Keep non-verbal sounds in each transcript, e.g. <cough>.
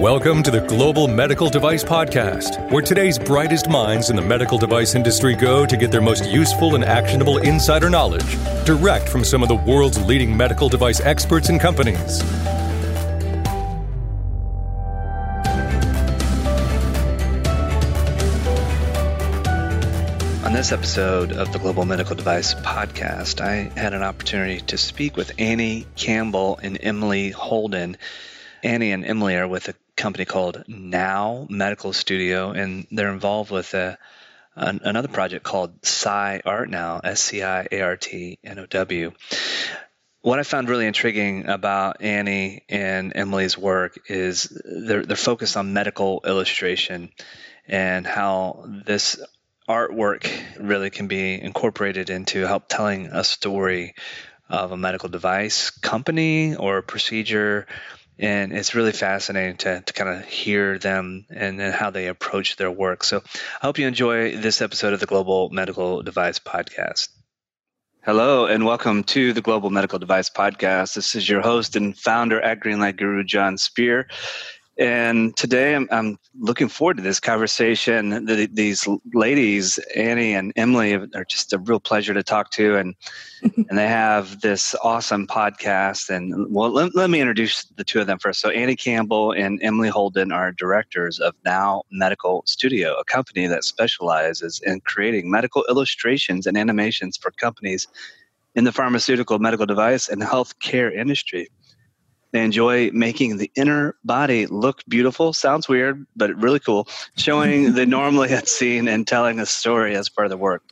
Welcome to the Global Medical Device Podcast, where today's brightest minds in the medical device industry go to get their most useful and actionable insider knowledge direct from some of the world's leading medical device experts and companies. On this episode of the Global Medical Device Podcast, I had an opportunity to speak with Annie Campbell and Emily Holden. Annie and Emily are with a company called Now Medical Studio, and they're involved with a, an, another project called Sci Art Now, S C I A R T N O W. What I found really intriguing about Annie and Emily's work is they're focused on medical illustration and how this artwork really can be incorporated into help telling a story of a medical device company or procedure and it's really fascinating to, to kind of hear them and, and how they approach their work. So I hope you enjoy this episode of the Global Medical Device Podcast. Hello, and welcome to the Global Medical Device Podcast. This is your host and founder at Greenlight Guru, Jon Speer. And today I'm, I'm looking forward to this conversation. The, these ladies, Annie and Emily, are just a real pleasure to talk to. And, <laughs> and they have this awesome podcast. And well, let, let me introduce the two of them first. So, Annie Campbell and Emily Holden are directors of Now Medical Studio, a company that specializes in creating medical illustrations and animations for companies in the pharmaceutical, medical device, and healthcare industry. They enjoy making the inner body look beautiful. Sounds weird, but really cool. Showing the <laughs> normally unseen and telling a story as part of the work.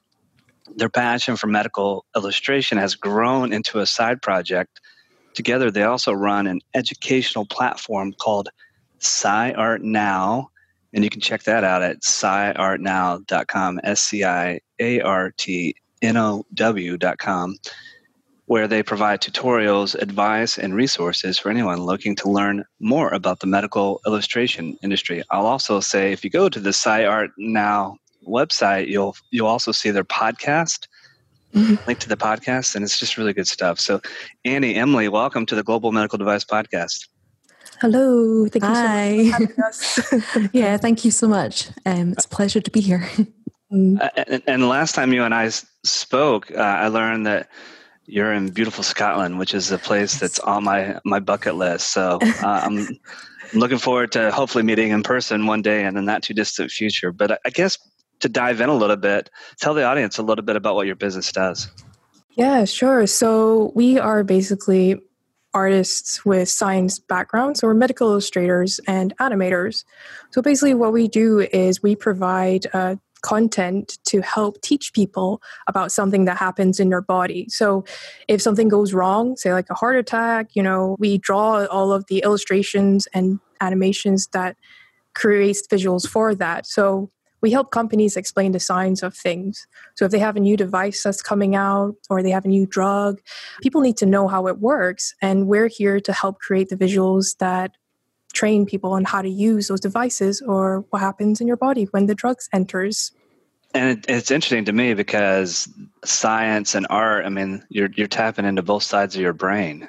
Their passion for medical illustration has grown into a side project. Together, they also run an educational platform called Sci Art Now, and you can check that out at sciartnow.com, S C I A R T N O W.com where they provide tutorials, advice, and resources for anyone looking to learn more about the medical illustration industry. I'll also say if you go to the SciArt Now website, you'll you'll also see their podcast. Mm-hmm. Link to the podcast, and it's just really good stuff. So, Annie, Emily, welcome to the Global Medical Device Podcast. Hello. Thank Hi. you so much <laughs> yeah, thank you so much. Um, it's a pleasure to be here. <laughs> Uh, and, and, last time you and I spoke, uh, I learned that you're in beautiful Scotland, which is a place that's on my my bucket list. So uh, I'm looking forward to hopefully meeting in person one day in the not too distant future. But I guess to dive in a little bit, tell the audience a little bit about what your business does. Yeah, sure. So we are basically artists with science backgrounds, so we're medical illustrators and animators. So basically, what we do is we provide uh, content to help teach people about something that happens in their body. So if something goes wrong, say like a heart attack, you know, we draw all of the illustrations and animations that creates visuals for that. So we help companies explain the signs of things. So if they have a new device that's coming out or they have a new drug, people need to know how it works and we're here to help create the visuals that train people on how to use those devices or what happens in your body when the drugs enters. And it, it's interesting to me because science and art i mean you're you're tapping into both sides of your brain.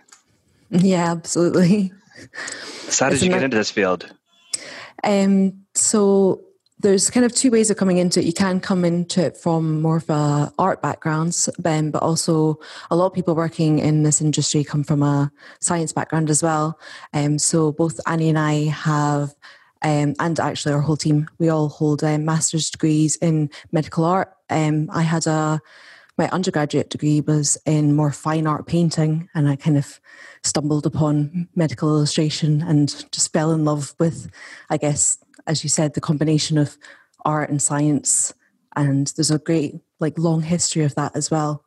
Yeah absolutely. So how did you get into this field? Um so there's kind of two ways of coming into it. You can come into it from more of a art backgrounds, um, but also a lot of people working in this industry come from a science background as well. Um, so both Annie and I have, um, and actually our whole team, we all hold um, master's degrees in medical art. Um, I had a my undergraduate degree was in more fine art painting, and I kind of stumbled upon medical illustration and just fell in love with, I guess, as you said, the combination of art and science. And there's a great, like, long history of that as well,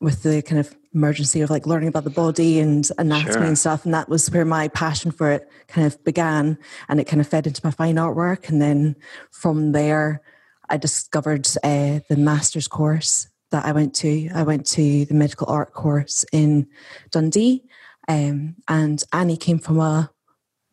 with the kind of emergency of like learning about the body and anatomy sure. and stuff. And that was where my passion for it kind of began. And it kind of fed into my fine artwork. And then from there, I discovered uh, the master's course that I went to. I went to the medical art course in Dundee. Um, and Annie came from a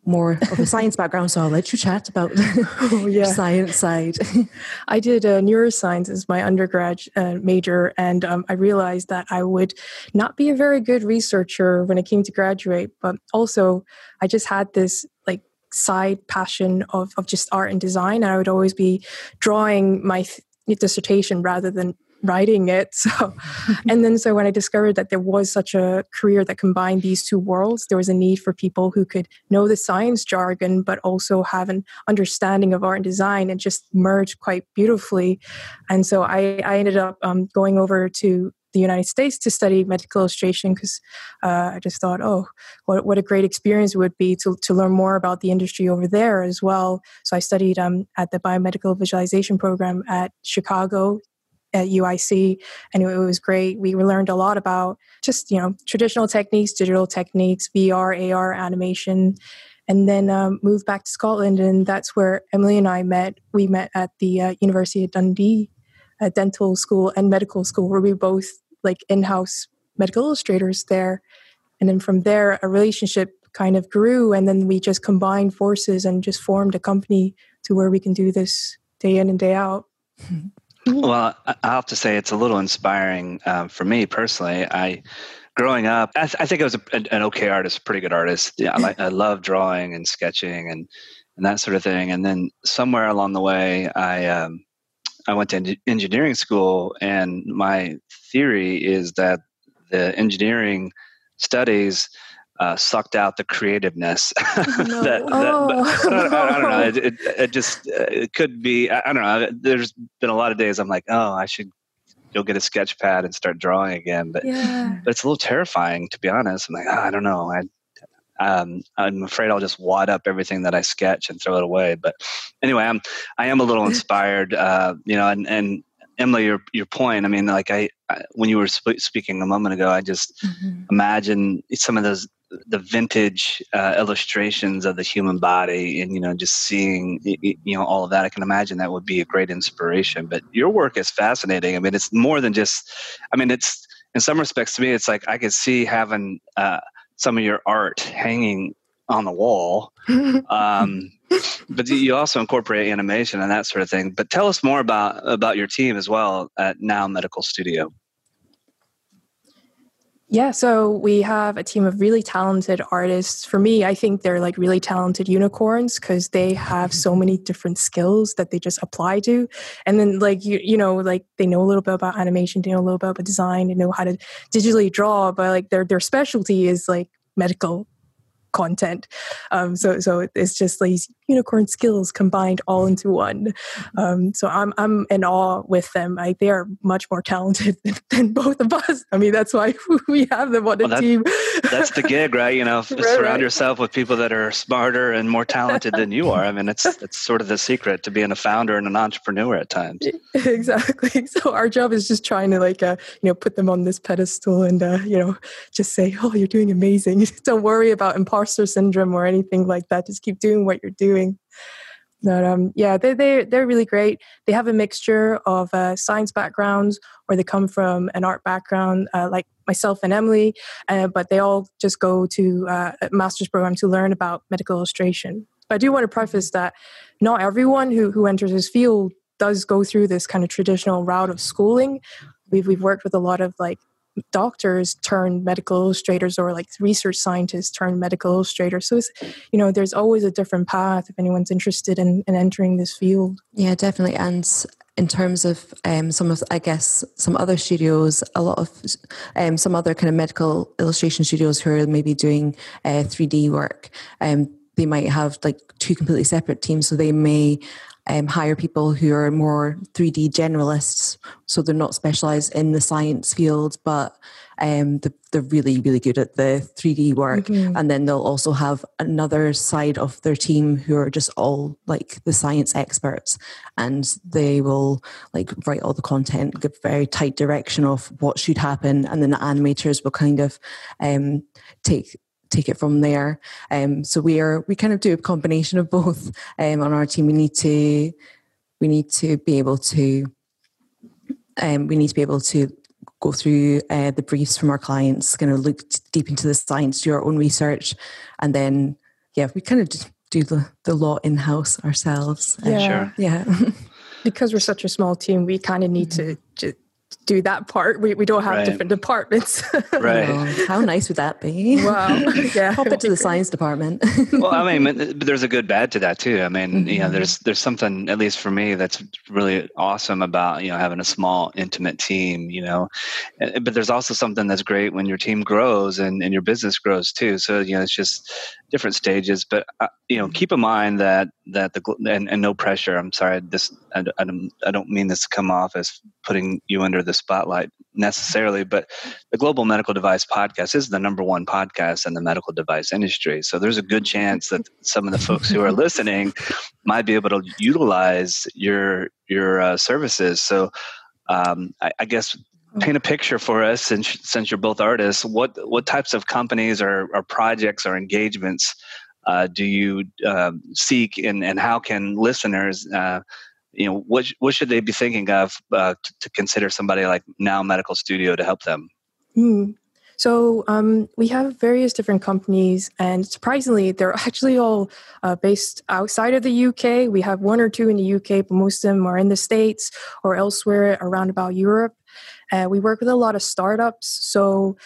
more of a science background, so I'll let you chat about <laughs> oh, yeah. science side. <laughs> I did uh, neuroscience as my undergrad uh, major, and um, I realized that I would not be a very good researcher when it came to graduate. But also, I just had this like side passion of, of just art and design. I would always be drawing my th- dissertation rather than writing it. So, <laughs> and then so when I discovered that there was such a career that combined these two worlds, there was a need for people who could know the science jargon, but also have an understanding of art and design and just merge quite beautifully. And so I, I ended up um, going over to the United States to study medical illustration because uh, I just thought, oh, what, what a great experience it would be to, to learn more about the industry over there as well. So I studied um, at the biomedical visualization program at Chicago at UIC, and it was great. We learned a lot about just you know traditional techniques, digital techniques, VR, AR, animation, and then um, moved back to Scotland, and that's where Emily and I met. We met at the uh, University of Dundee uh, Dental School and Medical School, where we both like in-house medical illustrators there, and then from there a relationship kind of grew, and then we just combined forces and just formed a company to where we can do this day in and day out. <laughs> Well, I have to say it's a little inspiring um, for me personally. I, growing up, I, th- I think I was a, an okay artist, pretty good artist. Yeah, I, I love drawing and sketching and and that sort of thing. And then somewhere along the way, I um, I went to engineering school, and my theory is that the engineering studies uh, sucked out the creativeness. <laughs> No. that, oh. I, I, I, don't know. It, it, it just uh, it could be. I, I, don't know. There's been a lot of days I'm like, oh, I should go get a sketch pad and start drawing again. But, yeah. but it's a little terrifying to be honest. I'm like, oh, I don't know. I um, I'm afraid I'll just wad up everything that I sketch and throw it away. But anyway, I'm I am a little <laughs> inspired, uh, you know, and, and Emily, your your point. I mean, like I, I when you were sp- speaking a moment ago, I just mm-hmm. imagine some of those the vintage uh, illustrations of the human body, and you know, just seeing you know all of that. I can imagine that would be a great inspiration. But your work is fascinating. I mean, it's more than just. I mean, it's in some respects to me, it's like I could see having uh, some of your art hanging on the wall. <laughs> Um, but you also incorporate animation and that sort of thing. But tell us more about about your team as well at Now Medical Studio. Yeah, so we have a team of really talented artists. For me, I think they're like really talented unicorns because they have so many different skills that they just apply to. And then like you you know, like they know a little bit about animation, they know a little bit about design, they know how to digitally draw, but like their their specialty is like medical content. Um, so so it's just these unicorn skills combined all into one. Um, so I'm I'm in awe with them. I, they are much more talented <laughs> than, both of us. I mean that's why <laughs> we have them on the well, team. that's the gig, right? You know, <laughs> right, surround right. yourself with people that are smarter and more talented than you are. I mean, it's it's sort of the secret to being a founder and an entrepreneur at times. Exactly. So our job is just trying to like uh, you know put them on this pedestal and uh, you know just say, oh, you're doing amazing. Don't worry about imposter imposter syndrome or anything like that. Just keep doing what you're doing. But um, yeah, they they they're really great. They have a mixture of uh, science backgrounds, or they come from an art background, uh, like myself and Emily. Uh, but they all just go to uh, a master's program to learn about medical illustration. But I do want to preface that not everyone who who enters this field does go through this kind of traditional route of schooling. We've we've worked with a lot of like doctors turn medical illustrators or like research scientists turn medical illustrators. So it's you know there's always a different path if anyone's interested in, in entering this field. Yeah definitely. And in terms of um, some of i guess some other studios a lot of um, some other kind of medical illustration studios who are maybe doing uh, 3d work um, they might have like two completely separate teams. So they may um, hire people who are more 3D generalists, so they're not specialised in the science field, but um, they're really, really good at the 3D work. Mm-hmm. And then they'll also have another side of their team who are just all like the science experts, and they will like write all the content, give very tight direction of what should happen, and then the animators will kind of um, take take it from there. Um, so we are we kind of do a combination of both um, on our team. We need to we need to be able to um, we need to be able to go through uh, the briefs from our clients, kind of look deep into the science, do our own research, and then yeah, we kind of do the the law in house ourselves. Yeah, sure. yeah. <laughs> because we're such a small team, we kind of need mm-hmm. to do that part. We, we don't have right. different departments. <laughs> right. Oh, how nice would that be? Wow. <laughs> Yeah. Hop into the science department. well, I mean, <laughs> there's a good bad to that too. I mean, mm-hmm. you know, there's there's something at least for me that's really awesome about you know having a small intimate team. You know, but there's also something that's great when your team grows and, and your business grows too. So you know, it's just different stages. But uh, you know, keep in mind that that the and, and no pressure. I'm sorry, this I, I, don't I don't mean this to come off as putting you under the spotlight necessarily, but the Global Medical Device Podcast is the number one podcast in the medical device industry. So there's a good chance that some of the folks who are <laughs> listening might be able to utilize your your uh, services. So um, I, I, guess paint a picture for us since since you're both artists. What what types of companies or, or projects or engagements uh, do you uh, seek, and, and how can listeners uh, you know what what should they be thinking of uh, to, to, consider somebody like now medical studio to help them mm. So um, we have various different companies and surprisingly they're <laughs> actually all uh, based outside of the uk we have one or two in the uk but most of them are in the states or elsewhere around about europe. Uh, we work with a lot of startups so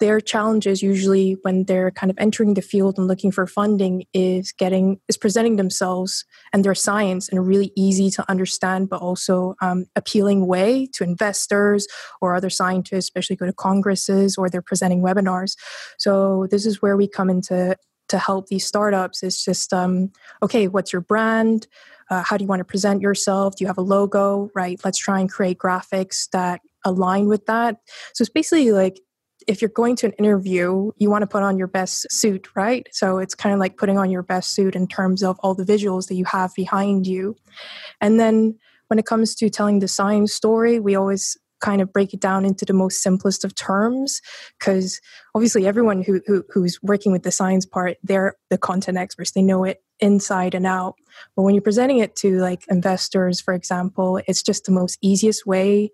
their challenges usually when they're kind of entering the field and looking for funding is getting is presenting themselves and their science in a really easy to understand but also um, appealing way to investors or other scientists especially go to congresses or they're presenting webinars. So this is where we come into to help these startups. It's just um, okay what's your brand? Uh, how do you want to present yourself? Do you have a logo? Right? Let's try and create graphics that align with that. So it's basically like if you're going to an interview, you want to put on your best suit, right? So it's kind of like putting on your best suit in terms of all the visuals that you have behind you. And then when it comes to telling the science story, we always kind of break it down into the most simplest of terms because obviously everyone who, who, who's working with the science part they're the content experts they know it inside and out but when you're presenting it to like investors for example it's just the most easiest way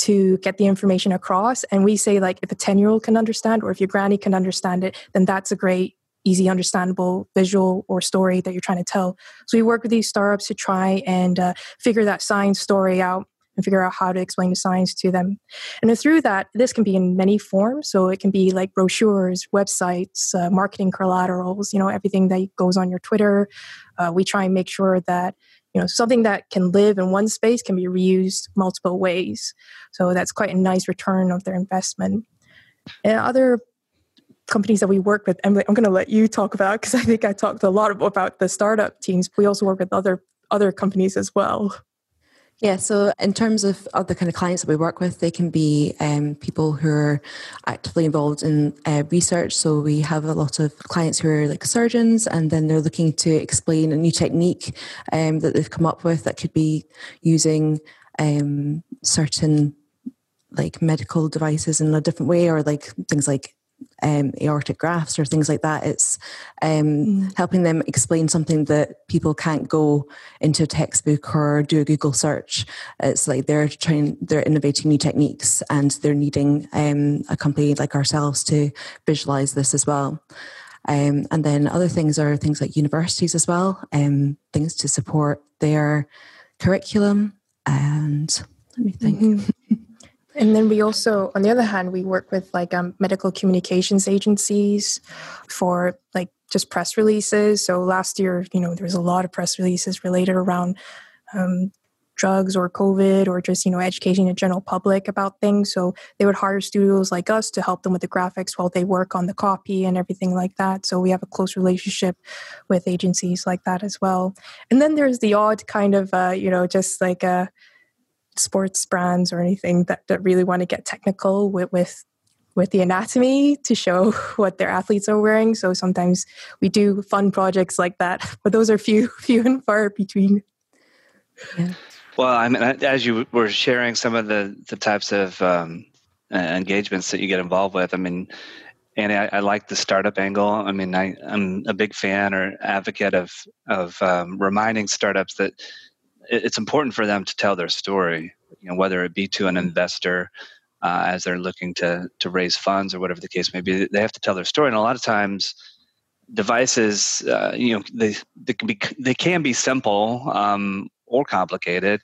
to get the information across. And we say, like, if a 10 year old can understand or if your granny can understand it, then that's a great, easy, understandable visual or story that you're trying to tell. So we work with these startups to try and uh, figure that science story out and figure out how to explain the science to them. And through that, this can be in many forms. So it can be like brochures, websites, uh, marketing collaterals, you know, everything that goes on your Twitter. Uh, we try and make sure that you know something that can live in one space can be reused multiple ways. So that's quite a nice return of their investment. And other companies that we work with i'm, I'm going to let you talk about because i think i talked a lot about the startup teams. We also work with other other companies as well yeah, so in terms of other kind of clients that we work with, they can be um, people who are actively involved in uh, research. So we have a lot of clients who are like surgeons, and then they're looking to explain a new technique um, that they've come up with that could be using um, certain like medical devices in a different way, or like things like um, aortic grafts or things like that. It's um, mm. helping them explain something that people can't go into a textbook or do a Google search. It's like they're trying, they're innovating new techniques and they're needing um, a company like ourselves to visualize this as well. Um, and then other things are things like universities as well, um, things to support their curriculum. And let me think. Mm-hmm. And then we also, on the other hand, we work with like um, medical communications agencies for like just press releases. So last year, you know, there was a lot of press releases related around um, drugs or COVID or just, you know, educating the general public about things. So they would hire studios like us to help them with the graphics while they work on the copy and everything like that. So we have a close relationship with agencies like that as well. And then there's the odd kind of, uh, you know, just like a, sports brands or anything that, that really want to get technical with, with with the anatomy to show <laughs> what their athletes are wearing. So sometimes we do fun projects like that, <laughs> but those are few <laughs> few and far between. Yeah. Well, I mean, as you were sharing some of the the types of um, uh, engagements that you get involved with, I mean, Annie, I, I, like the startup angle. I mean, I, am a big fan or advocate of of um, reminding startups that it's important for them to tell their story, you know, whether it be to an investor uh, as they're looking to to raise funds or whatever the case may be. They have to tell their story, and a lot of times, devices, uh, you know, they they can be they can be simple um, or complicated,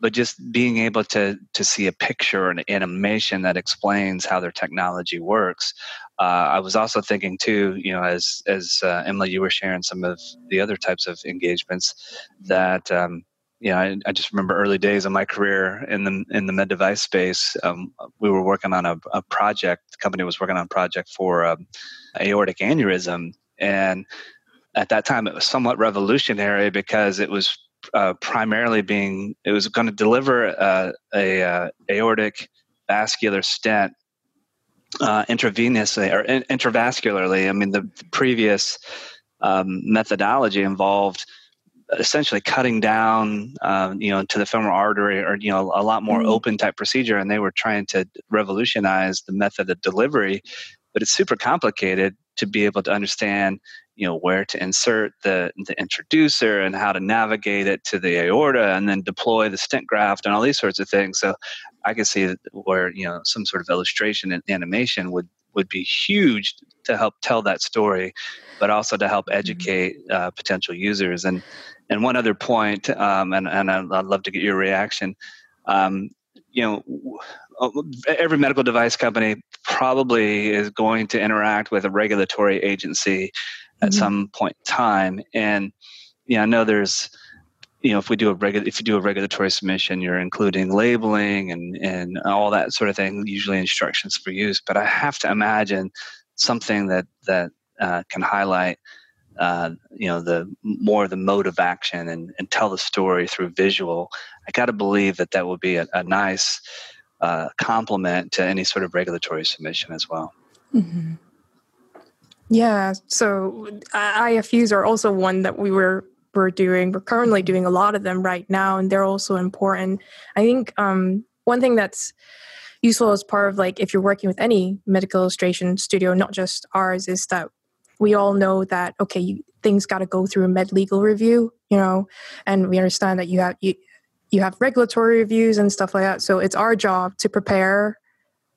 but just being able to to see a picture or an animation that explains how their technology works. Uh, I was also thinking too, you know, as as uh, Emily, you were sharing some of the other types of engagements that. Um, know, I, I, just remember early days of my career in the in the med device space. Um, we were working on a, a, project. The company was working on a project for um, aortic aneurysm, and at that time it was somewhat revolutionary because it was uh, primarily being it was going to deliver uh, a uh, aortic vascular stent uh, intravenously or in, intravascularly. I mean, the previous um, methodology involved essentially cutting down, uh, you know, to the femoral artery, or you know, a lot more mm-hmm. open type procedure, and they were trying to revolutionize the method of delivery. But it's super complicated to be able to understand you know where to insert the the introducer and how to navigate it to the aorta and then deploy the stent graft and all these sorts of things so i can see where you know some sort of illustration and animation would would be huge to help tell that story but also to help mm-hmm. educate uh, potential users and and one other point um, and, and i'd love to get your reaction um, you know every medical device company probably is going to interact with a regulatory agency at mm-hmm. some point in time. And yeah, I know there's you know if we do a regular if you do a regulatory submission you're including labeling and and all that sort of thing usually instructions for use but i have to imagine something that that uh, can highlight uh, you know the more the mode of action and, and tell the story through visual i got to believe that that would be a, a nice uh, complement to any sort of regulatory submission as well mm-hmm. Yeah, so IFUs are also one that we were we're doing. We're currently doing a lot of them right now, and they're also important. I think um, one thing that's useful as part of like if you're working with any medical illustration studio, not just ours, is that we all know that okay, you, things got to go through a med legal review, you know, and we understand that you have you you have regulatory reviews and stuff like that. So it's our job to prepare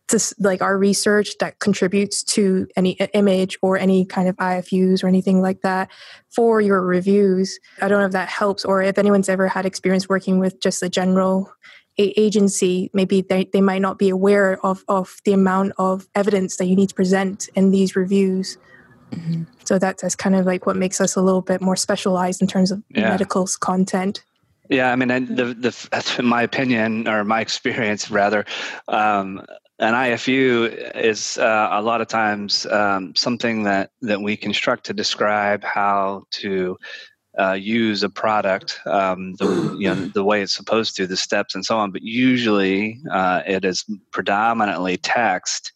to like our research that contributes to any image or any kind of IFUs or anything like that for your reviews. I don't know if that helps or if anyone's ever had experience working with just a general agency, maybe they, they might not be aware of, of the amount of evidence that you need to present in these reviews. Mm-hmm. So that's, that's kind of like what makes us a little bit more specialized in terms of yeah. medical content. Yeah, I mean, the the that's in my opinion or my experience rather. Um, an IFU is uh, a lot of times um, something that, that we construct to describe how to uh, use a product um, the, you know, the way it's supposed to, the steps and so on. But usually uh, it is predominantly text,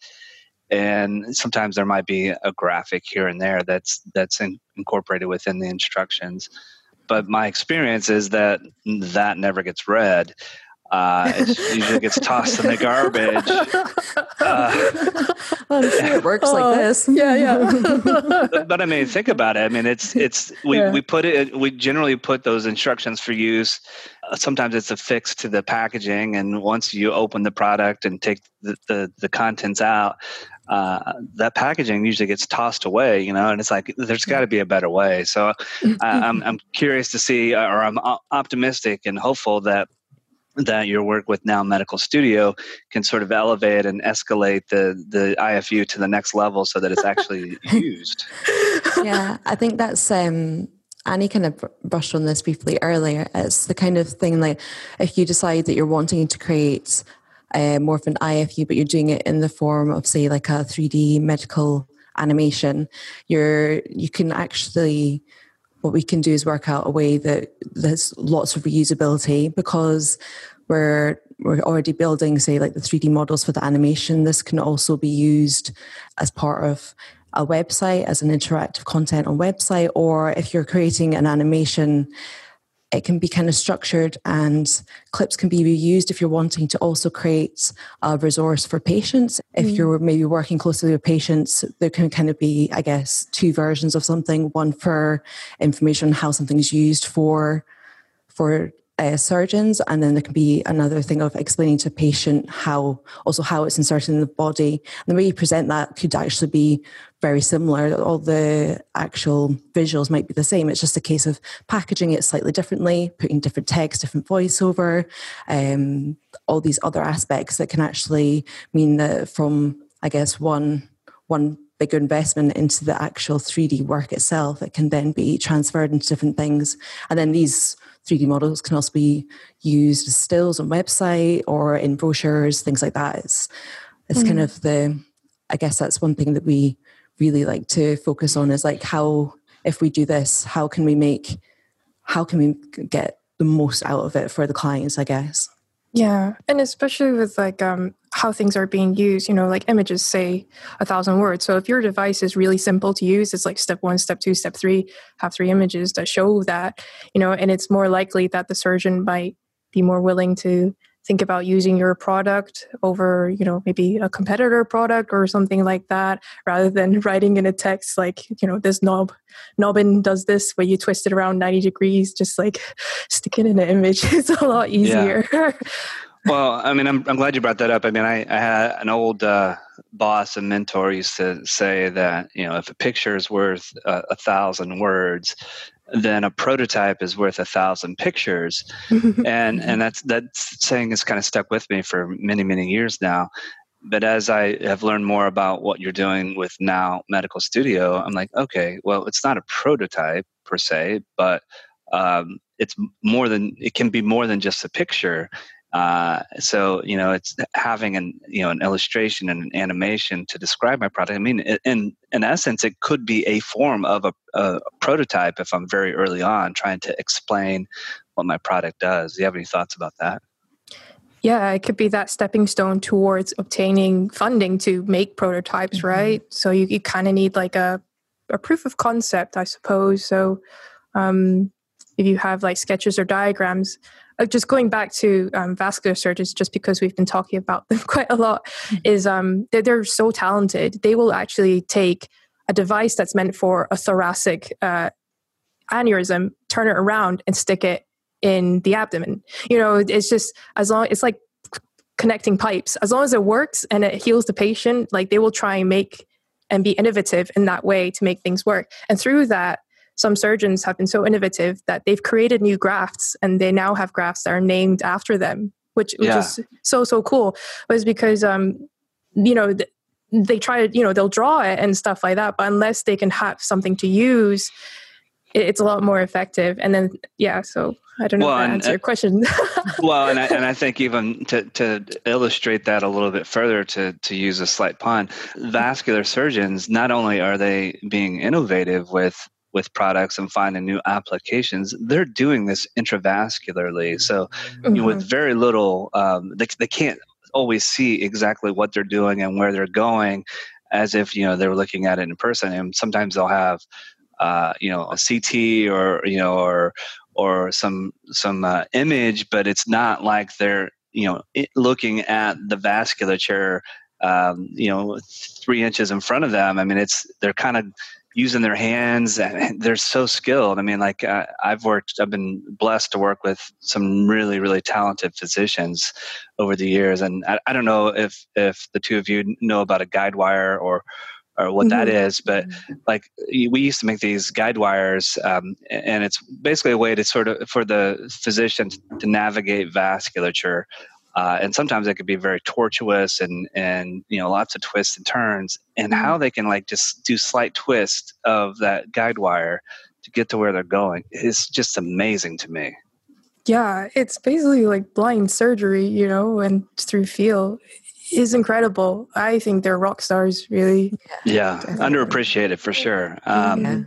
and sometimes there might be a graphic here and there that's that's in, incorporated within the instructions. But my experience is that that never gets read. Uh, it usually gets tossed in the garbage. Uh, I'm sure it works like this. Yeah, yeah. but, but, I mean, think about it. I mean, it's it's we, yeah. we put it. We generally put those instructions for use. Uh, sometimes it's affixed to the packaging, and once you open the product and take the the, the contents out, uh, that packaging usually gets tossed away, you know, and it's like there's got to be a better way. So uh, I'm I'm curious to see, or I'm optimistic and hopeful that that your work with now medical studio can sort of elevate and escalate the the ifu to the next level so that it's actually <laughs> used yeah i think that's um Annie kind of brushed on this briefly earlier. It's the kind of thing like if you decide that you're wanting to create uh, more of an IFU, but you're doing it in the form of, say, like a 3D medical animation, you're you can actually what we can do is work out a way that there's lots of reusability because we're we're already building say like the 3d models for the animation. This can also be used as part of a website as an interactive content on website or if you're creating an animation it can be kind of structured and clips can be reused if you're wanting to also create a resource for patients. If mm. you're maybe working closely with patients, there can kind of be, I guess, two versions of something one for information on how something's used for for uh, surgeons, and then there can be another thing of explaining to a patient how also how it's inserted in the body. And the way you present that could actually be very similar. All the actual visuals might be the same. It's just a case of packaging it slightly differently, putting different text, different voiceover, um, all these other aspects that can actually mean that from I guess one one bigger investment into the actual 3D work itself, it can then be transferred into different things. And then these 3D models can also be used as stills on website or in brochures, things like that. It's it's mm. kind of the I guess that's one thing that we really like to focus on is like how if we do this, how can we make how can we get the most out of it for the clients, I guess. Yeah, and especially with like um, how things are being used, you know, like images say a thousand words. So if your device is really simple to use, it's like step one, step two, step three, have three images that show that, you know, and it's more likely that the surgeon might be more willing to think about using your product over you know maybe a competitor product or something like that rather than <laughs> writing in a text like you know this knob knobbin does this where you twist it around 90 degrees just like <laughs> stick it in an image <laughs> it's a lot easier yeah. Well i mean I'm, I'm glad you brought that up. I mean i, I had an old uh, boss and mentor used to say that you know if a picture is worth a, a thousand words then a prototype is worth a thousand pictures. <laughs> And and that's that saying has kind of stuck with me for many many years now. But as i have learned more about what you're doing with now medical studio i'm like okay well it's not a prototype per se but um, it's more than it can be more than just a picture uh, so you know, it's having an you know an illustration and an animation to describe my product. I mean, in in essence, it could be a form of a, a prototype if I'm very early on trying to explain what my product does. Do you have any thoughts about that? Yeah, it could be that stepping stone towards obtaining funding to make prototypes, mm-hmm. right? So you, you kind of need like a, a proof of concept, I suppose. So um, if you have like sketches or diagrams, uh, just going back to um, vascular surgeons, just because we've been talking about them <laughs> quite a lot, mm-hmm. is um, they're, they're, so talented. They will actually take a device that's meant for a thoracic uh, aneurysm, turn it around, and stick it in the abdomen. You know, it's just as long it's like connecting pipes. As long as it works and it heals the patient, like they will try and make and be innovative in that way to make things work. And through that, some surgeons have been so innovative that they've created new grafts and they now have grafts that are named after them, which, which yeah. is so, so cool. Was because, um, you know, th- they try to, you know, they'll draw it and stuff like that, but unless they can have something to use, it, it's a lot more effective. And then, yeah, so I don't know well, if that answers your question. <laughs> well, and I, and I think even to, to illustrate that a little bit further, to, to use a slight pun, vascular surgeons, not only are they being innovative with with products and finding new applications, they're doing this intravascularly. So mm-hmm. you know, with mm-hmm. very little, um, they, they can't always see exactly what they're doing and where they're going as if, you know, they're looking at it in person. And sometimes they'll have, uh, you know, a CT or, you know, or, or some, some uh, image, but it's not like they're, you know, looking at the vasculature um, you know, three inches in front of them. I mean, it's they're kind of using their hands and they're so skilled i mean like uh, i've worked i've been blessed to work with some really really talented physicians over the years and i, I don't know if if the two of you know about a guide wire or or what mm-hmm. that is but like we used to make these guide wires um, and it's basically a way to sort of for the physician to navigate vasculature uh, and sometimes it could be very tortuous and and you know lots of twists and turns and mm-hmm. how they can like just do slight twist of that guide wire to get to where they're going is just amazing to me. Yeah it's basically like blind surgery you know and through feel is incredible. I think they're rock stars really. Yeah. Underappreciated for sure. Um, yeah.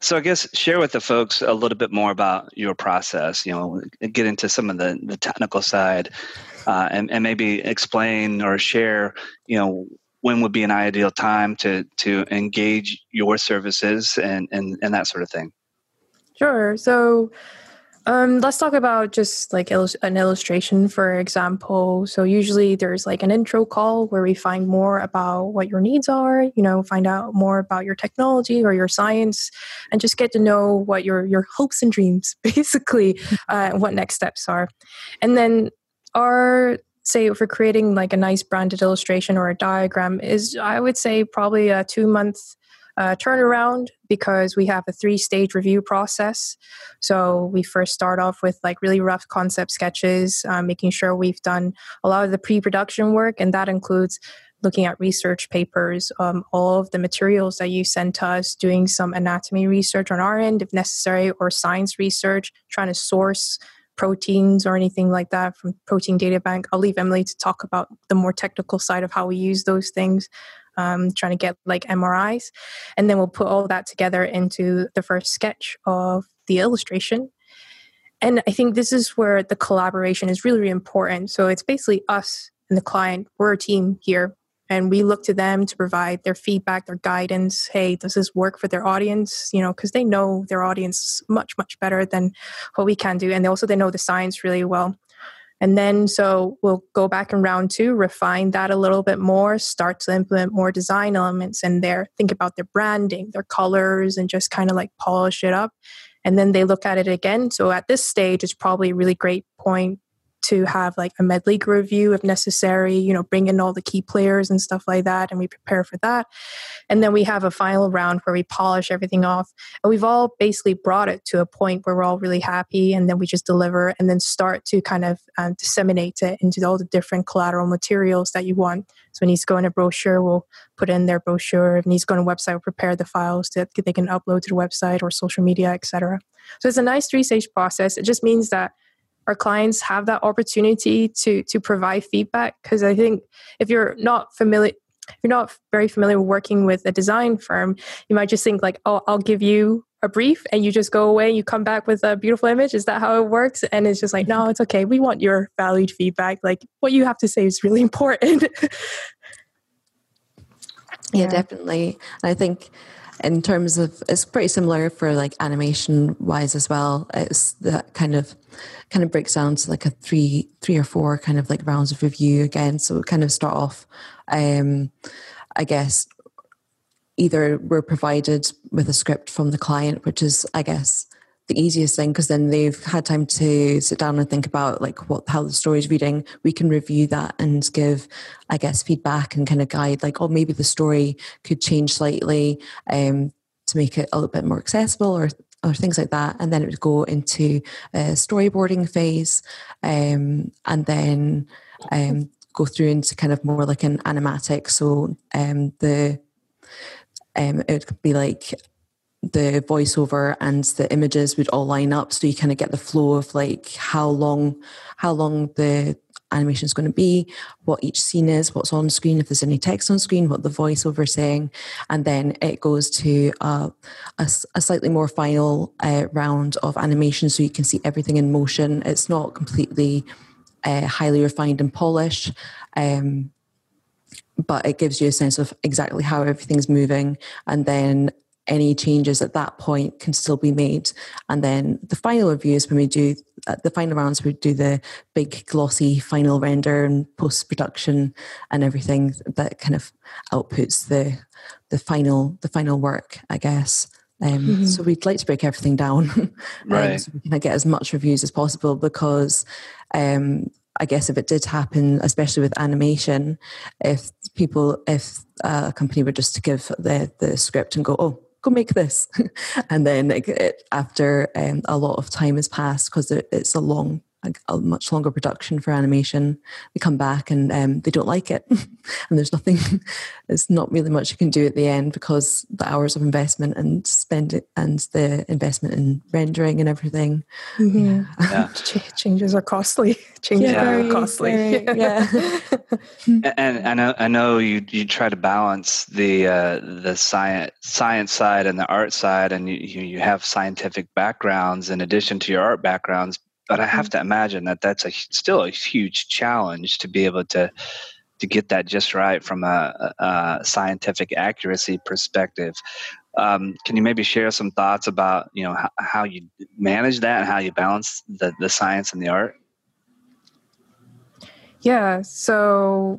So I guess share with the folks a little bit more about your process. You know, get into some of the the technical side, uh, and and maybe explain or share. You know, when would be an ideal time to to engage your services and and and that sort of thing. Sure. So Um, let's talk about just like an illustration, for example. So usually there's like an intro call where we find more about what your needs are. You know, find out more about your technology or your science, and just get to know what your your hopes and dreams, <laughs> basically, <laughs> uh, what next steps are, and then our say for creating like a nice branded illustration or a diagram is I would say probably a two month uh, turnaround because we have a three stage review process. So we first start off with like really rough concept sketches, uh, making sure we've done a lot of the pre production work, and that includes looking at research papers, um, all of the materials that you send to us, doing some anatomy research on our end if necessary, or science research, trying to source proteins or anything like that from protein data bank i'll leave emily to talk about the more technical side of how we use those things um, trying to get like MRIs. And then we'll put all that together into the first sketch of the illustration. And I think this is where the collaboration is really, really important. So it's basically us and the client. We're a team here. And we look to them to provide their feedback, their guidance. Hey, does this work for their audience? You know, because they know their audience much, much better than what we can do. And they also they know the science really well. And then, so we'll go back in round two, refine that a little bit more, start to implement more design elements in there, think about their branding, their colors, and just kind of like polish it up. And then they look at it again. So at this stage, it's probably a really great point to have like a med legal review if necessary, you know, bring in all the key players and stuff like that, and we prepare for that. And then we have a final round where we polish everything off. And we've all basically brought it to a point where we're all really happy, and then we just deliver and then start to kind of um, disseminate it into all the different collateral materials that you want. So when he's going to brochure, we'll put in their brochure. If he's going to website, we'll prepare the files that they can upload to the website or social media, etc. So it's a nice three stage process. It just means that our clients have that opportunity to to provide feedback. Because i think if you're not familiar if you're not very familiar with working with a design firm you might just think like oh i'll give you a brief and you just go away and you come back with a beautiful image. Is that how it works? And it's just like no it's okay. We want your valued feedback. Like what you have to say is really <laughs> important. Yeah, yeah. definitely. I think in terms of it's pretty similar for like animation wise as well. It's that kind of kind of breaks down to like a three three or four kind of like rounds of review again. So kind of start off um i guess either we're provided with a script from the client which is i guess the easiest thing because then they've had time to sit down and think about like what how the story's reading. We can review that and give i guess feedback and kind of guide like oh maybe the story could change slightly um, to make it a little bit more accessible or or things like that. And then it would go into a storyboarding phase um, and then um, go through into kind of more like an animatic. So um, the um, it could be like the voiceover and the images would all line up. So you kind of get the flow of like how long how long the animation is going to be what each scene is what's on screen if there's any text on screen what the voiceover is saying. And then it goes to uh, a, a, slightly more final uh, round of animation so you can see everything in motion. It's not completely uh, highly refined and polished um, but it gives you a sense of exactly how everything's moving. And then any changes at that point can still be made. And then the final reviews when we do uh, the final rounds, we do the big glossy final render and post production and everything that kind of outputs the the final the final work, I guess. Um, mm-hmm. So we'd like to break everything down, <laughs> um, right? so we can get as much reviews as possible because um, I guess if it did happen, especially with animation, if people, if a company were just to give the the script and go, oh, go make this. <laughs> and then it, after um, a lot of time has passed, because it, it's a long a much longer production for animation. They come back and um, they don't like it, <laughs> and there's nothing. <laughs> There's not really much you can do at the end because the hours of investment and spend it and the investment in rendering and everything. Mm-hmm. Yeah. <laughs> Changes are costly. Changes yeah. are costly. Very, yeah. and I know I know you you try to balance the uh, the science science side and the art side, and you you have scientific backgrounds in addition to your art backgrounds but I have mm-hmm. to imagine that that's a still a huge challenge to be able to to get that just right from a, a scientific accuracy perspective. Um, can you maybe share some thoughts about you know how, how you manage that and how you balance the, the science and the art? Yeah. So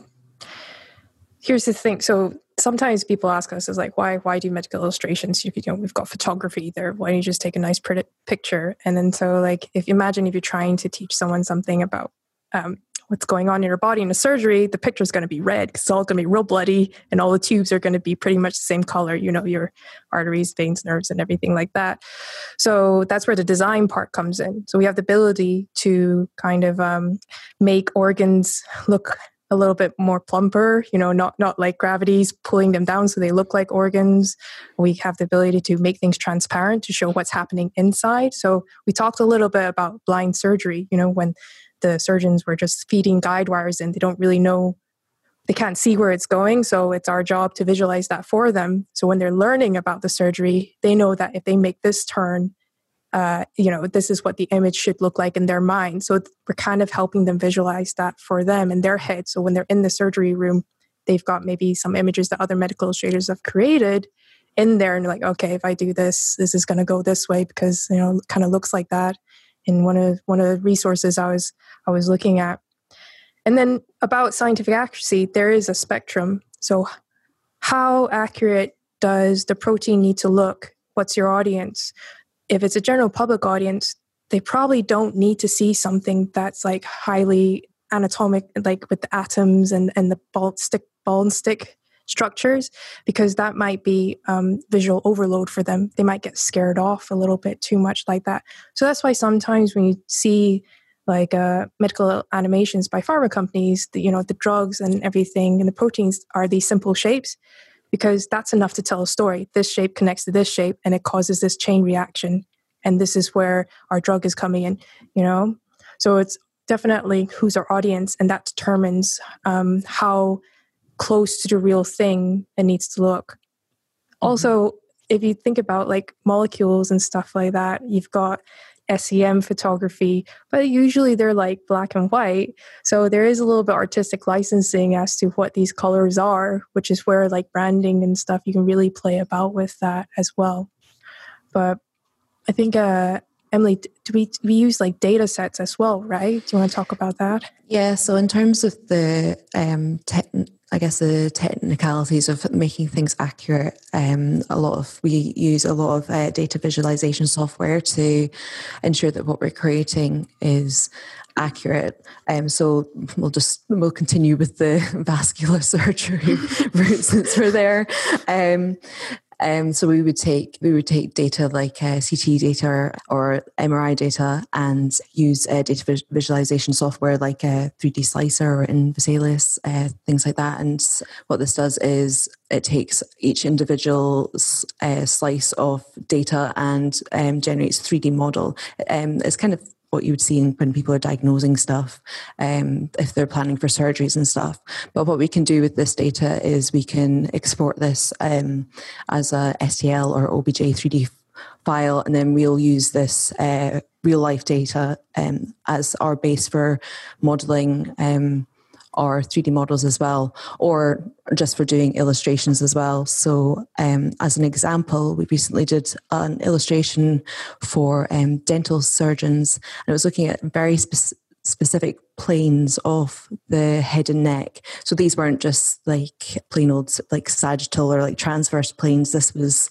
here's the thing. So sometimes people ask us is like, why why do medical illustrations? You know, we've got photography there. Why don't you just take a nice pretty picture? And then so like, if imagine if you're trying to teach someone something about um, what's going on in your body in a surgery, the picture is going to be red because it's all going to be real bloody, and all the tubes are going to be pretty much the same color. You know, your arteries, veins, nerves, and everything like that. So that's where the design part comes in. So we have the ability to kind of um, make organs look a little bit more plumper you know not not like gravity's pulling them down so they look like organs. We have the ability to make things transparent to show what's happening inside. So we talked a little bit about blind surgery you know when the surgeons were just feeding guide wires and they don't really know they can't see where it's going. So it's our job to visualize that for them. So when they're learning about the surgery they know that if they make this turn uh, you know this is what the image should look like in their mind so we're kind of helping them visualize that for them in their head so when they're in the surgery room they've got maybe some images that other medical illustrators have created in there and like okay if i do this this is going to go this way because you know kind of looks like that in one of one of the resources I was I was looking at. And then about scientific accuracy, there is a spectrum. So how accurate does the protein need to look? What's your audience? If it's a general public audience, they probably don't need to see something that's like highly anatomic, like with the atoms and, and the ball stick ball and stick structures because that might be um, visual overload for them. They might get scared off a little bit too much like that. So that's why sometimes when you see like uh, medical animations by pharma companies, the, you know, the drugs and everything and the proteins are these simple shapes because that's enough to tell a story. This shape connects to this shape and it causes this chain reaction. And this is where our drug is coming in, you know? So it's definitely who's our audience and that determines um, how close to the real thing it needs to look. Mm-hmm. Also, if you think about like molecules and stuff like that, you've got SEM photography, but usually they're like black and white. So there is a little bit artistic licensing as to what these colors are, which is where like branding and stuff you can really play about with that as well. But I think uh, Emily, do we we use like data sets as well, right? Do you want to talk about that? Yeah. So in terms of the um, te- I guess the technicalities of making things accurate. Um, a lot of we use a lot of uh, data visualization software to ensure that what we're creating is accurate. Um, so we'll just we'll continue with the <laughs> vascular surgery <laughs> route since we're there. Um, um, so we would take we would take data like uh, CT data or MRI data and use uh, data visualization software like uh, 3D Slicer or InVesalius, uh, things like that. And what this does is it takes each individual uh, slice of data and um, generates 3D model. Um, it's kind of what you would see when people are diagnosing stuff, um, if they're planning for surgeries and stuff. But what we can do with this data is we can export this um, as a STL or OBJ 3D file, and then we'll use this uh, real life data um, as our base for modeling um, or 3D models as well, or just for doing illustrations as well. So, um, as an example, we recently did an illustration for um, dental surgeons, and it was looking at very specific specific planes of the head and neck. So these weren't just like plain old like sagittal or like transverse planes. This was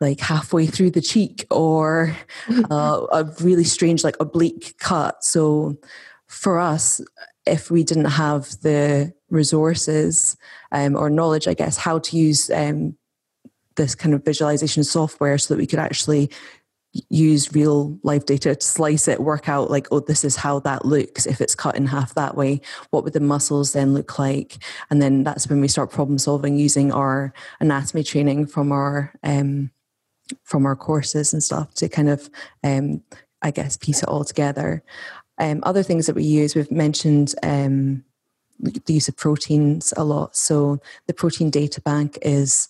like halfway through the cheek or <laughs> uh, a really strange like oblique cut. So for us, if we didn't have the resources um, or knowledge, I guess, how to use um, this kind of visualization software so that we could actually use real life data to slice it, work out like, oh, this is how that looks. If it's cut in half that way, what would the muscles then look like? And then that's when we start problem solving using our anatomy training from our um, from our courses and stuff to kind of um, I guess piece it all together. Um, other things that we use, we've mentioned um, the use of proteins a lot. So the protein data bank is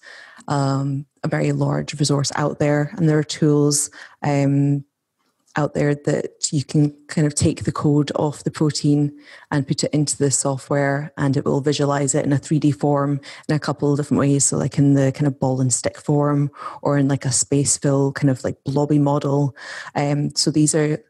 um, a very large resource out there, and there are tools. Um, out there that you can kind of take the code off the protein and put it into the software and it will visualize it in a 3D form in a couple of different ways. So like in the kind of ball and stick form or in like a space fill kind of like blobby model. Um, so these are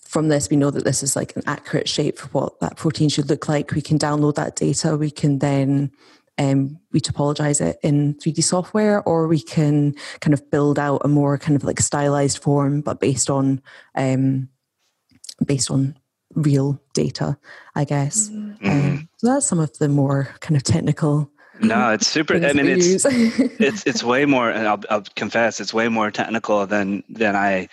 from this, we know that this is like an accurate shape for what that protein should look like. We can download that data. We can then um, we topologize it in 3D software, or we can kind of build out a more kind of like stylized form, but based on um, based on real data, I guess. Mm-hmm. Um, so that's some of the more kind of technical. No, it's super. I mean, it's <laughs> it's it's way more. And I'll, I'll confess, it's way more technical than than I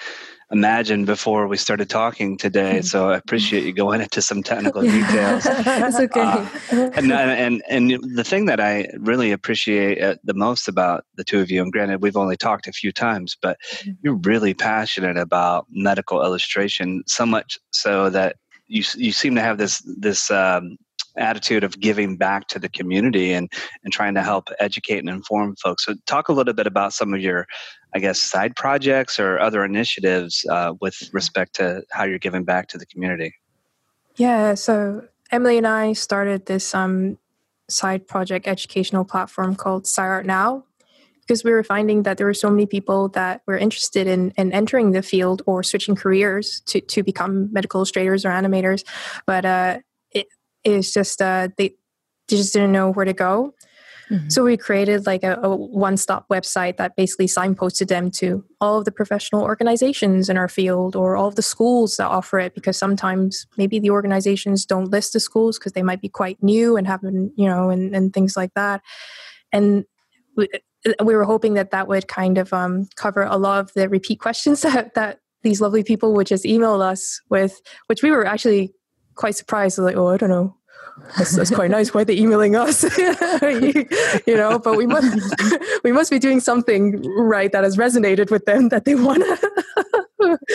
imagined before we started talking today. So I appreciate you going into some technical details. <laughs> That's okay. Uh, and, and and the thing that I really appreciate uh, the most about the two of you, and granted we've only talked a few times, but mm-hmm. you're really passionate about medical illustration, so much so that you you seem to have this this um, attitude of giving back to the community and and trying to help educate and inform folks. So talk a little bit about some of your I guess, side projects or other initiatives uh, with respect to how you're giving back to the community? Yeah, so Emily and I started this um, side project educational platform called SciArt Now because we were finding that there were so many people that were interested in, in entering the field or switching careers to, to become medical illustrators or animators, but uh, is just uh, they, they just didn't know where to go. Mm-hmm. So we created like a, a one stop website that basically signposted them to all of the professional organizations in our field or all of the schools that offer it because sometimes maybe the organizations don't list the schools because they might be quite new and haven't, you know, and, and things like that. And we, we were hoping that that would kind of um, cover a lot of the repeat questions <laughs> that, that these lovely people would just email us with, which we were actually quite surprised. Like, oh, I don't know that's, that's quite nice. Why are they emailing us? <laughs> you, you, know, but we must <laughs> we must be doing something right that has resonated with them that they want to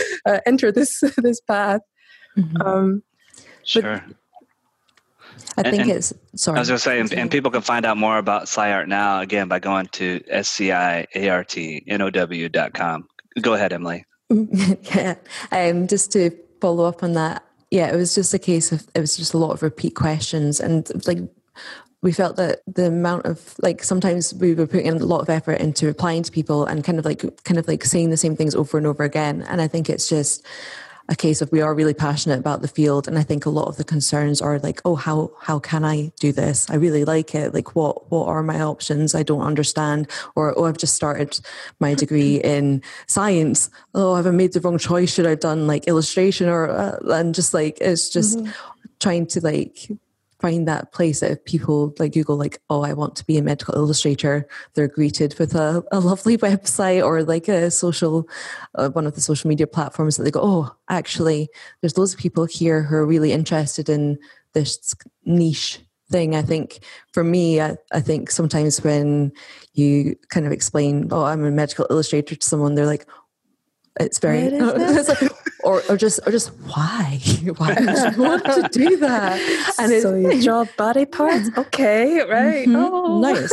<laughs> uh, enter this this path. Mm-hmm. Um, sure. I think and, it's sorry. I was going to say, and, and, people can find out more about SciArt now again by going to sciartnow.com. Go ahead, Emily. yeah, um, just to follow up on that, yeah, it was just a case of it was just a lot of repeat questions and like we felt that the amount of like sometimes we were putting in a lot of effort into replying to people and kind of like kind of like saying the same things over and over again. And i think it's just a case of we are really passionate about the field and i think a lot of the concerns are like oh how how can i do this? I really like it. Like what what are my options? I don't understand. Or oh i've just started my degree <laughs> in science. Oh I have i made the wrong choice. Should i have done like illustration or uh, and just like it's just mm-hmm. trying to like find that place that if people like Google, like, oh, I want to be a medical illustrator, they're greeted with a, a lovely <laughs> website or like a social, uh, one of the social media platforms that they go, oh, actually, there's loads of people here who are really interested in this niche thing. I think for me, I, I think sometimes when you kind of explain, oh, I'm a medical illustrator to someone, they're like, it's very <laughs> it's like, or, or just or just why <laughs> why would you want to do that <laughs> and so you draw body parts <laughs> okay right mm-hmm. oh. nice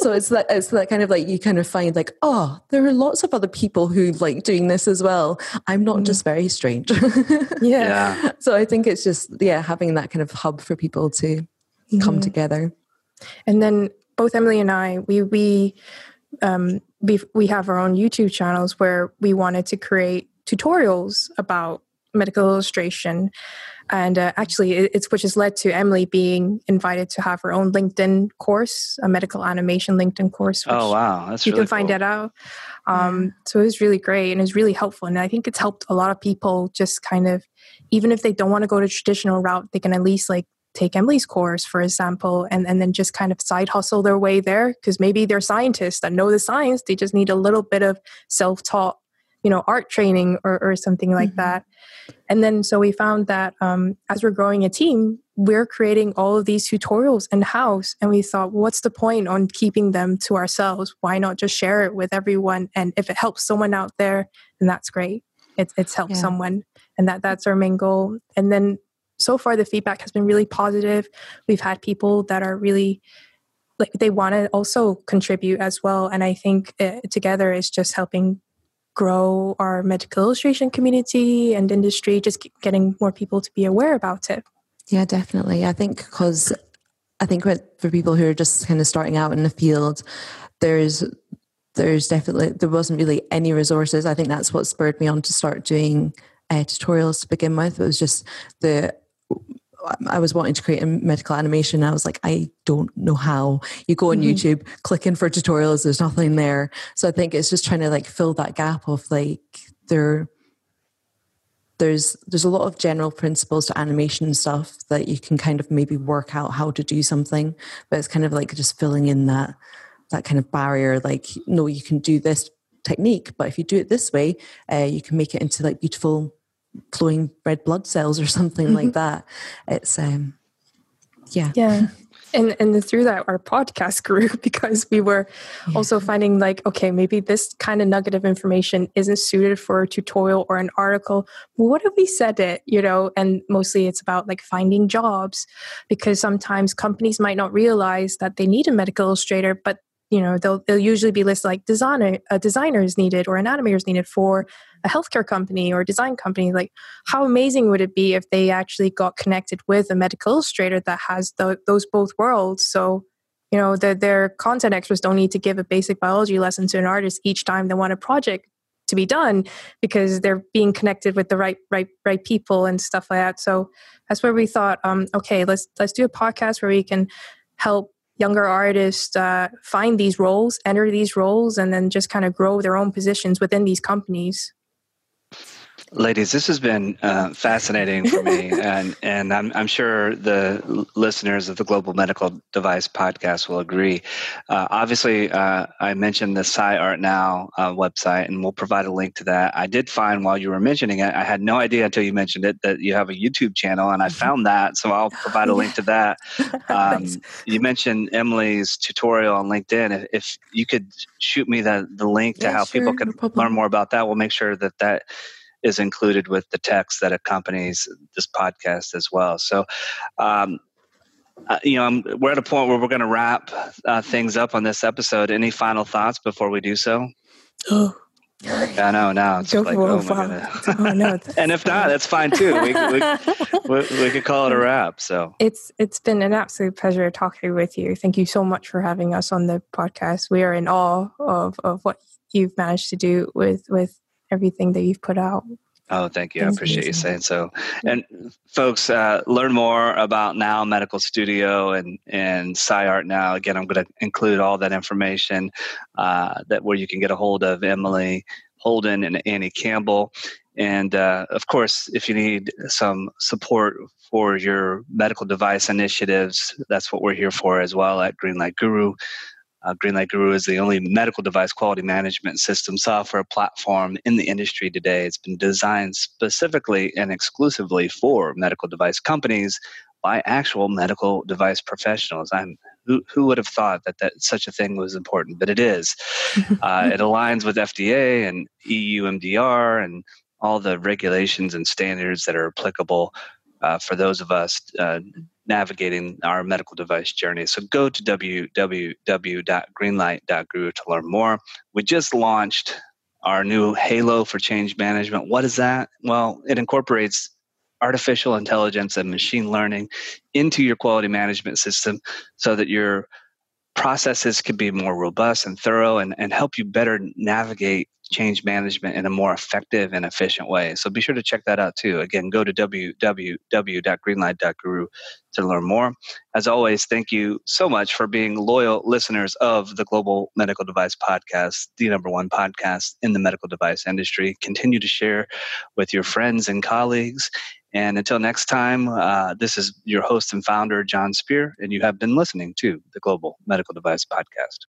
so it's that it's that kind of like you kind of find like oh there are lots of other people who like doing this as well i'm not mm. just very strange yeah. yeah. so i think it's just yeah having that kind of hub for people to mm. come together and then both emily and i we we um we we have our own YouTube channels where we wanted to create tutorials about medical illustration and uh, actually it's which has led to emily being invited to have her own linkedin course a medical animation linkedin course oh wow that's you really can find cool. that out um, so it was really great and it was really helpful and i think it's helped a lot of people just kind of even if they don't want to go the traditional route they can at least like take Emily's course, for example, and, and then just kind of side hustle their way there because maybe they're scientists that know the science. They just need a little bit of self taught, you know, art training or, or something like mm-hmm. that. And then so we found that um, as we're growing a team, we're creating all of these tutorials in house. And we thought, what's the point on keeping them to ourselves? Why not just share it with everyone? And if it helps someone out there, then that's great. It's, it's helped yeah. someone. And that, that's our main goal. And then so far the feedback has been really positive. We've had people that are really like they want to also contribute as well, and I think it, uh, together is just helping grow our medical illustration community and industry, just getting more people to be aware about it. Yeah, definitely. I think because I think for people who are just kind of starting out in the field, there's there's definitely there wasn't really any resources. I think that's what spurred me on to start doing uh, tutorials to begin with. It was just the I was wanting to create a medical animation. I was like, I don't know how. You go on mm-hmm. YouTube, click in for tutorials. There's nothing there. So I think it's just trying to like fill that gap of like there. There's there's a lot of general principles to animation stuff that you can kind of maybe work out how to do something, but it's kind of like just filling in that that kind of barrier. Like, no, you can do this technique, but if you do it this way, uh, you can make it into like beautiful flowing red blood cells or <laughs> something mm-hmm. like that. It's um yeah. Yeah. <laughs> And and through that our podcast <laughs> grew because we were yeah. also finding like, okay, maybe this kind of nugget of information isn't suited for a tutorial or an article. what if we said it, you know, and mostly it's about like finding jobs because sometimes companies might not realize that they need a medical illustrator, but you know they'll they'll usually be listed like designer a designer is needed or an animator is needed for a healthcare company or a design company like how amazing would it be if they actually got connected with a medical illustrator that has the, those both worlds so you know the, their content experts don't need to give a basic biology lesson to an artist each time they want a project to be done because they're being connected with the right right right people and stuff like that so that's where we thought um, okay let's let's do a podcast where we can help younger artists uh, find these roles, enter these roles, and then just kind of grow their own positions within these companies. Ladies, this has been uh, fascinating for me, <laughs> and and I'm I'm sure the listeners of the Global Medical Device Podcast will agree. Uh, obviously, uh, I mentioned the SciArt Now uh, website, and we'll provide a link to that. I did find while you were mentioning it, I had no idea until you mentioned it that you have a YouTube channel, and I mm-hmm. found that, so I'll provide a link to that. <laughs> Um, you mentioned Emily's tutorial on LinkedIn. If, if, you could shoot me the the link to yeah, how sure, people can no learn more about that, we'll make sure that that is included with the text that accompanies this podcast as well. So, um, uh, you know, I'm, we're at a point where we're going to wrap uh, things up on this episode. Any final thoughts before we do so? Oh. I know now. It's Go like, oh, oh no. <laughs> and if not, that's fine too. We, we, <laughs> we, we, could call it a wrap. So it's it's been an absolute pleasure talking with you. Thank you so much for having us on the podcast. We are in awe of, of what you've managed to do with with everything that you've put out. Oh, thank you. I appreciate you saying so. And folks, uh, learn more about Now Medical Studio and and SciArt Now. Again, I'm going to include all that information uh, that where you can get a hold of Emily Holden and Annie Campbell. And uh, of course, if you need some support for your medical device initiatives, that's what we're here for as well at Greenlight Guru. Uh, Greenlight Guru is the only medical device quality management system software platform in the industry today. It's been designed specifically and exclusively for medical device companies by actual medical device professionals. I'm who, who would have thought that, that such a thing was important, but it is. <laughs> Uh, it aligns with FDA and EU MDR and all the regulations and standards that are applicable uh, for those of us uh, navigating our medical device journey. So go to www.greenlight.guru to learn more. We just launched our new Halo for Change Management. What is that? Well, it incorporates artificial intelligence and machine learning into your quality management system so that your processes could be more robust and thorough and, and help you better navigate change management in a more effective and efficient way. So be sure to check that out too. Again, go to www.greenlight.guru to learn more. As always, thank you so much for being loyal listeners of the Global Medical Device Podcast, the number one podcast in the medical device industry. Continue to share with your friends and colleagues. And until next time, uh, this is your host and founder, Jon Speer, and you have been listening to the Global Medical Device Podcast.